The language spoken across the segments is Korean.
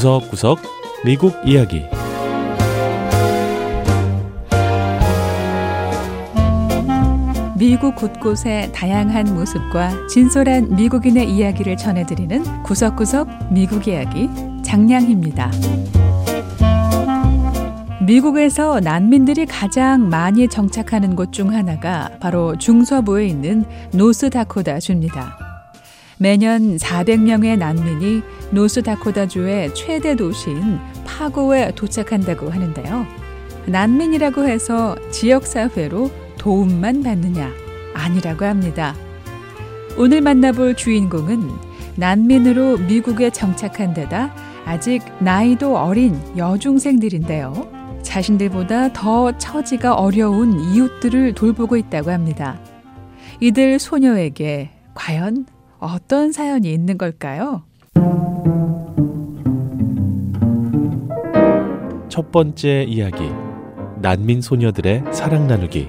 구석구석 미국 이야기 미국 곳곳의 다양한 모습과 진솔한 미국인의 이야기를 전해드리는 구석구석 미국 이야기 장량입니다. 미국에서 난민들이 가장 많이 정착하는 곳 중 하나가 바로 중서부에 있는 노스다코다주입니다. 매년 400명의 난민이 노스다코다주의 최대 도시인 파고에 도착한다고 하는데요. 난민이라고 해서 지역사회로 도움만 받느냐? 아니라고 합니다. 오늘 만나볼 주인공은 난민으로 미국에 정착한 데다 아직 나이도 어린 여중생들인데요. 자신들보다 더 처지가 어려운 이웃들을 돌보고 있다고 합니다. 이들 소녀에게 과연 어떤 사연이 있는 걸까요? 첫 번째 이야기 난민 소녀들의 사랑 나누기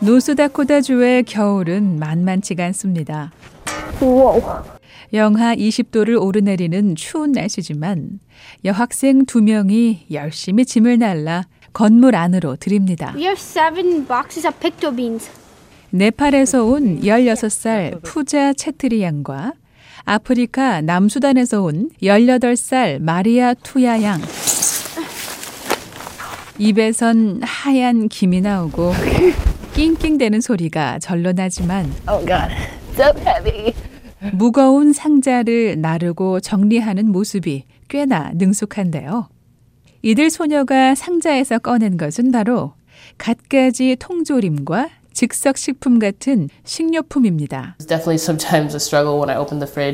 노스다코다주의 겨울은 만만치가 않습니다. 우와. 영하 20도를 오르내리는 추운 날씨지만 여학생 두 명이 열심히 짐을 날라 건물 안으로 들입니다. We have seven boxes of picto beans. 네팔에서 온 16살 푸자 채트리 양과 아프리카 남수단에서 온 18살 마리아 투야 양. 입에선 하얀 김이 나오고 낑낑대는 소리가 절로 나지만 Oh god. So heavy. 무거운 상자를 나르고 정리하는 모습이 꽤나 능숙한데요. 이들 소녀가 상자에서 꺼낸 것은 바로 갖가지 통조림과 즉석식품 같은 식료품입니다.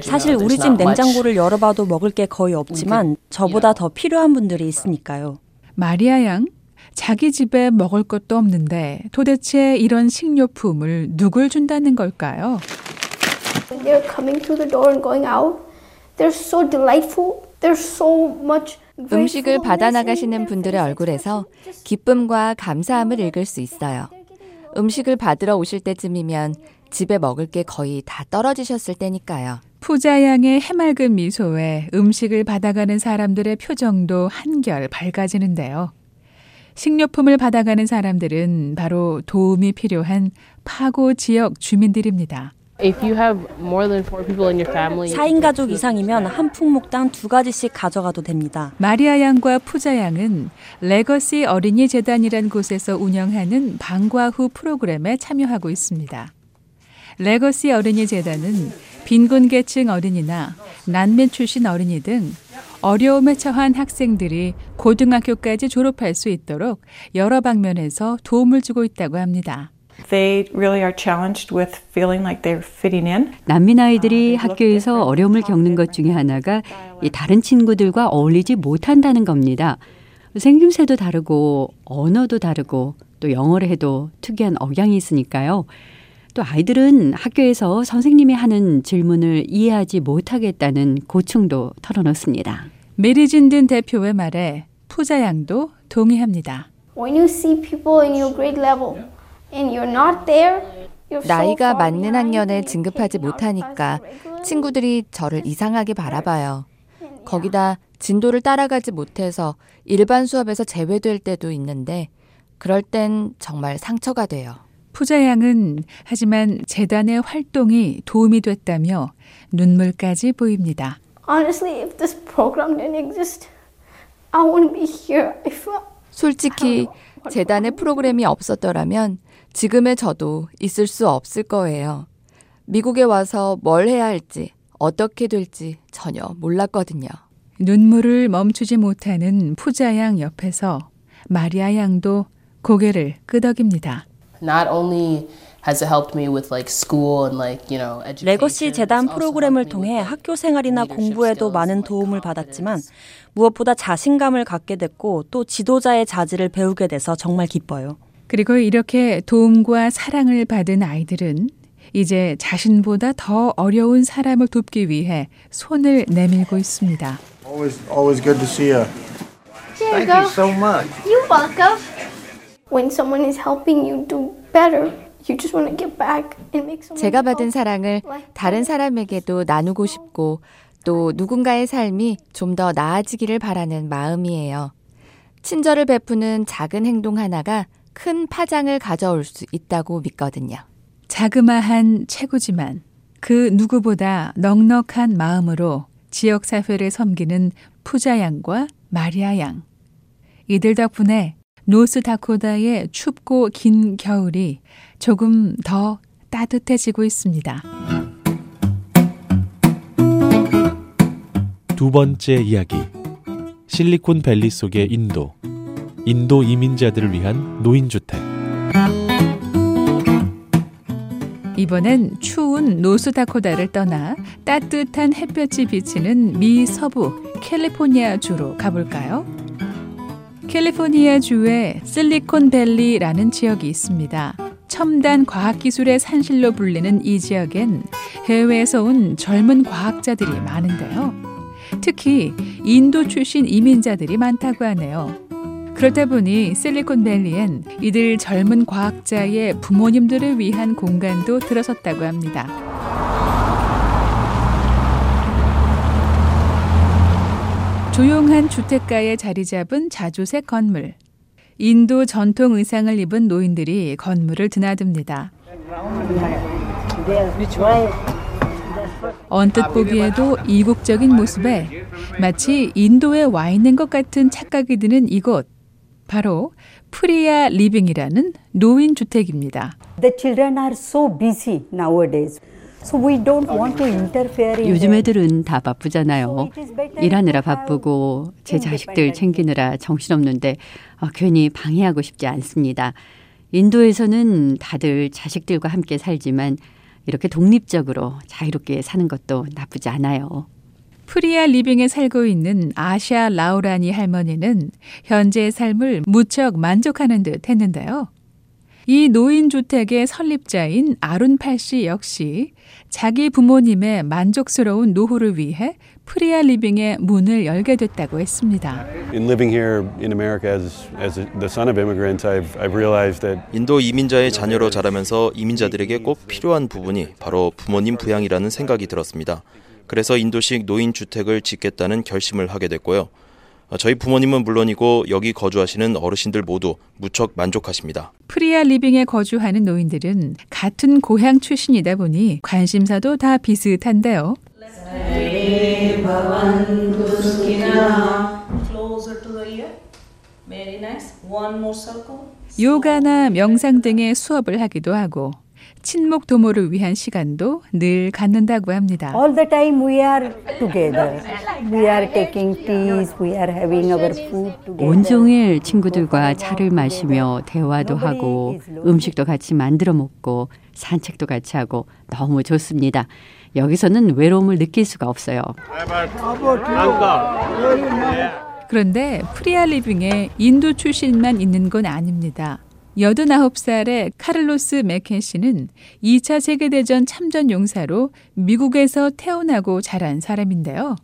사실 우리 집 냉장고를 열어봐도 먹을 게 거의 없지만 저보다 더 필요한 분들이 있으니까요. 마리아 양, 자기 집에 먹을 것도 없는데 도대체 이런 식료품을 누굴 준다는 걸까요? They're coming through the door and going out. They're so delightful. There's so much. 음식을 받아 나가시는 분들의 얼굴에서 기쁨과 감사함을 읽을 수 있어요. 음식을 받으러 오실 때쯤이면 집에 먹을 게 거의 다 떨어지셨을 때니까요. 푸자양의 해맑은 미소에 음식을 받아가는 사람들의 표정도 한결 밝아지는데요. 식료품을 받아가는 사람들은 바로 도움이 필요한 파고 지역 주민들입니다. 4인 가족 이상이면 한 품목당 두 가지씩 가져가도 됩니다. 마리아 양과 푸자 양은 레거시 어린이 재단이란 곳에서 운영하는 방과 후 프로그램에 참여하고 있습니다. 레거시 어린이 재단은 빈곤 계층 어린이나 난민 출신 어린이 등 어려움에 처한 학생들이 고등학교까지 졸업할 수 있도록 여러 방면에서 도움을 주고 있다고 합니다. They really are challenged with feeling like they're fitting in. 난민 아이들이 학교에서 어려움을 겪는 것 중에 하나가 이 다른 친구들과 어울리지 못한다는 겁니다. 생김새도 다르고 언어도 다르고 또 영어를 해도 특이한 억양이 있으니까요. 또 아이들은 학교에서 선생님이 하는 질문을 이해하지 못하겠다는 고충도 털어놓습니다. 메리진든 대표의 말에 푸자 양도 동의합니다. When you see people in your grade level and you're not there, you're so 나이가 맞는 학년에 진급하지 못하니까. 친구들이 저를 이상하게 바라봐요. 거기다 진도를 따라가지 못해서 일반 수업에서 제외될 때도 있는데 그럴 땐 정말 상처가 돼요. 푸자 양은 하지만 재단의 활동이 도움이 됐다며 눈물까지 보입니다. Honestly, if this program didn't exist, I wouldn't be here. If I, 솔직히 재단의 프로그램이 없었더라면 지금의 저도 있을 수 없을 거예요. 미국에 와서 뭘 해야 할지, 어떻게 될지 전혀 몰랐거든요. 눈물을 멈추지 못하는 푸자 양 옆에서 마리아 양도 고개를 끄덕입니다. Not only has it helped me with like school and like, you know, education. 레거시 재단 프로그램을 통해 학교 생활이나 공부에도 많은 도움을. 받았지만 무엇보다 자신감을 갖게 됐고 또 지도자의 자질을 배우게 돼서 정말 기뻐요. 그리고 이렇게 도움과 사랑을 받은 아이들은 이제 자신보다 더 어려운 사람을 돕기 위해 손을 내밀고 있습니다. Always, always good to see you. Thank you so much. You're welcome. When someone is helping you do better, you just want to get back and make someone 제가 받은 사랑을 다른 사람에게도 나누고 싶고 또 누군가의 삶이 좀 더 나아지기를 바라는 마음이에요. 친절을 베푸는 작은 행동 하나가 큰 파장을 가져올 수 있다고 믿거든요. 자그마한 체구지만 그 누구보다 넉넉한 마음으로 지역 사회를 섬기는 푸자 양과 마리아 양. 이들 덕분에 노스다코다의 춥고 긴 겨울이 조금 더 따뜻해지고 있습니다. 두 번째 이야기. 실리콘밸리 속의 인도. 인도 이민자들을 위한 노인주택. 이번엔 추운 노스다코다를 떠나 따뜻한 햇볕이 비치는 미 서부 캘리포니아 주로 가볼까요? 캘리포니아 주에 실리콘밸리라는 지역이 있습니다. 첨단 과학기술의 산실로 불리는 이 지역엔 해외에서 온 젊은 과학자들이 많은데요. 특히 인도 출신 이민자들이 많다고 하네요. 그렇다 보니 실리콘밸리엔 이들 젊은 과학자의 부모님들을 위한 공간도 들어섰다고 합니다. 조용한 주택가에 자리 잡은 자주색 건물. 인도 전통 의상을 입은 노인들이 건물을 드나듭니다. 언뜻 보기에도 이국적인 모습에 마치 인도에 와 있는 것 같은 착각이 드는 이곳. 바로 프리아 리빙이라는 노인 주택입니다. The children are so busy nowadays. So we don't want to interfere in 요즘 애들은 다 바쁘잖아요. 일하느라 바쁘고 제 자식들 챙기느라 정신없는데 아, 괜히 방해하고 싶지 않습니다. 인도에서는 다들 자식들과 함께 살지만 이렇게 독립적으로 자유롭게 사는 것도 나쁘지 않아요. 프리아 리빙에 살고 있는 아샤 라우라니 할머니는 현재의 삶을 무척 만족하는 듯 했는데요. 이 노인 주택의 설립자인 아룬 팔 씨 역시 자기 부모님의 만족스러운 노후를 위해 프리아 리빙의 문을 열게 됐다고 했습니다. In living here in America as as a, the son of immigrants, I've I've realized that 인도 이민자의 자녀로 자라면서 이민자들에게 꼭 필요한 부분이 바로 부모님 부양이라는 생각이 들었습니다. 그래서 인도식 노인 주택을 짓겠다는 결심을 하게 됐고요. 저희 부모님은 물론이고 여기 거주하시는 어르신들 모두 무척 만족하십니다. 프리아 리빙에 거주하는 노인들은 같은 고향 출신이다 보니 관심사도 다 비슷한데요. 요가나 명상 등의 수업을 하기도 하고 친목 도모를 위한 시간도 늘 갖는다고 합니다. All the time we are together. We are taking teas, we are having our food together. 온종일 친구들과 차를 마시며 대화도 하고 음식도 같이 만들어 먹고 산책도 같이 하고 너무 좋습니다. 여기서는 외로움을 느낄 수가 없어요. 그런데 프리아 리빙에 인도 출신만 있는 건 아닙니다. 89살의 카를로스 맥켄 씨는 2차 세계대전 참전 용사로 미국에서 태어나고 자란 사람인데요.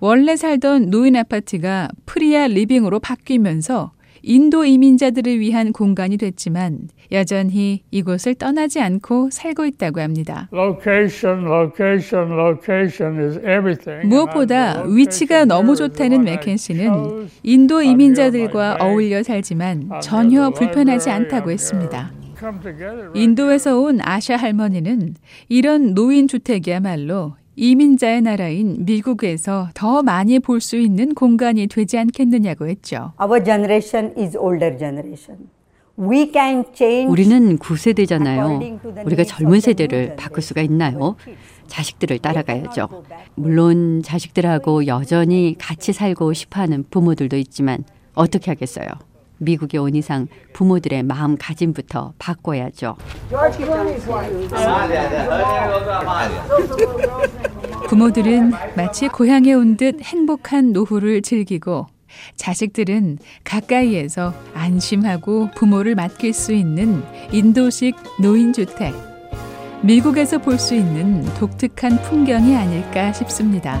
원래 살던 노인 아파트가 프리아 리빙으로 바뀌면서 인도 이민자들을 위한 공간이 됐지만 여전히 이곳을 떠나지 않고 살고 있다고 합니다. Location, location, location is everything. 무엇보다 위치가 너무 좋다는 맥켄 씨는 인도 이민자들과 어울려 살지만 전혀 불편하지 않다고 했습니다. 인도에서 온 아샤 할머니는 이런 노인 주택이야말로 이민자의 나라인 미국에서 더 많이 볼 수 있는 공간이 되지 않겠느냐고 했죠. Our generation is older generation. 우리는 9세대잖아요. 우리가 젊은 세대를 바꿀 수가 있나요? 자식들을 따라가야죠. 물론 자식들하고 여전히 같이 살고 싶어 하는 부모들도 있지만 어떻게 하겠어요? 미국에 온 이상 부모들의 마음가짐부터 바꿔야죠. 부모들은 마치 고향에 온 듯 행복한 노후를 즐기고 자식들은 가까이에서 안심하고 부모를 맡길 수 있는 인도식 노인주택. 미국에서 볼 수 있는 독특한 풍경이 아닐까 싶습니다.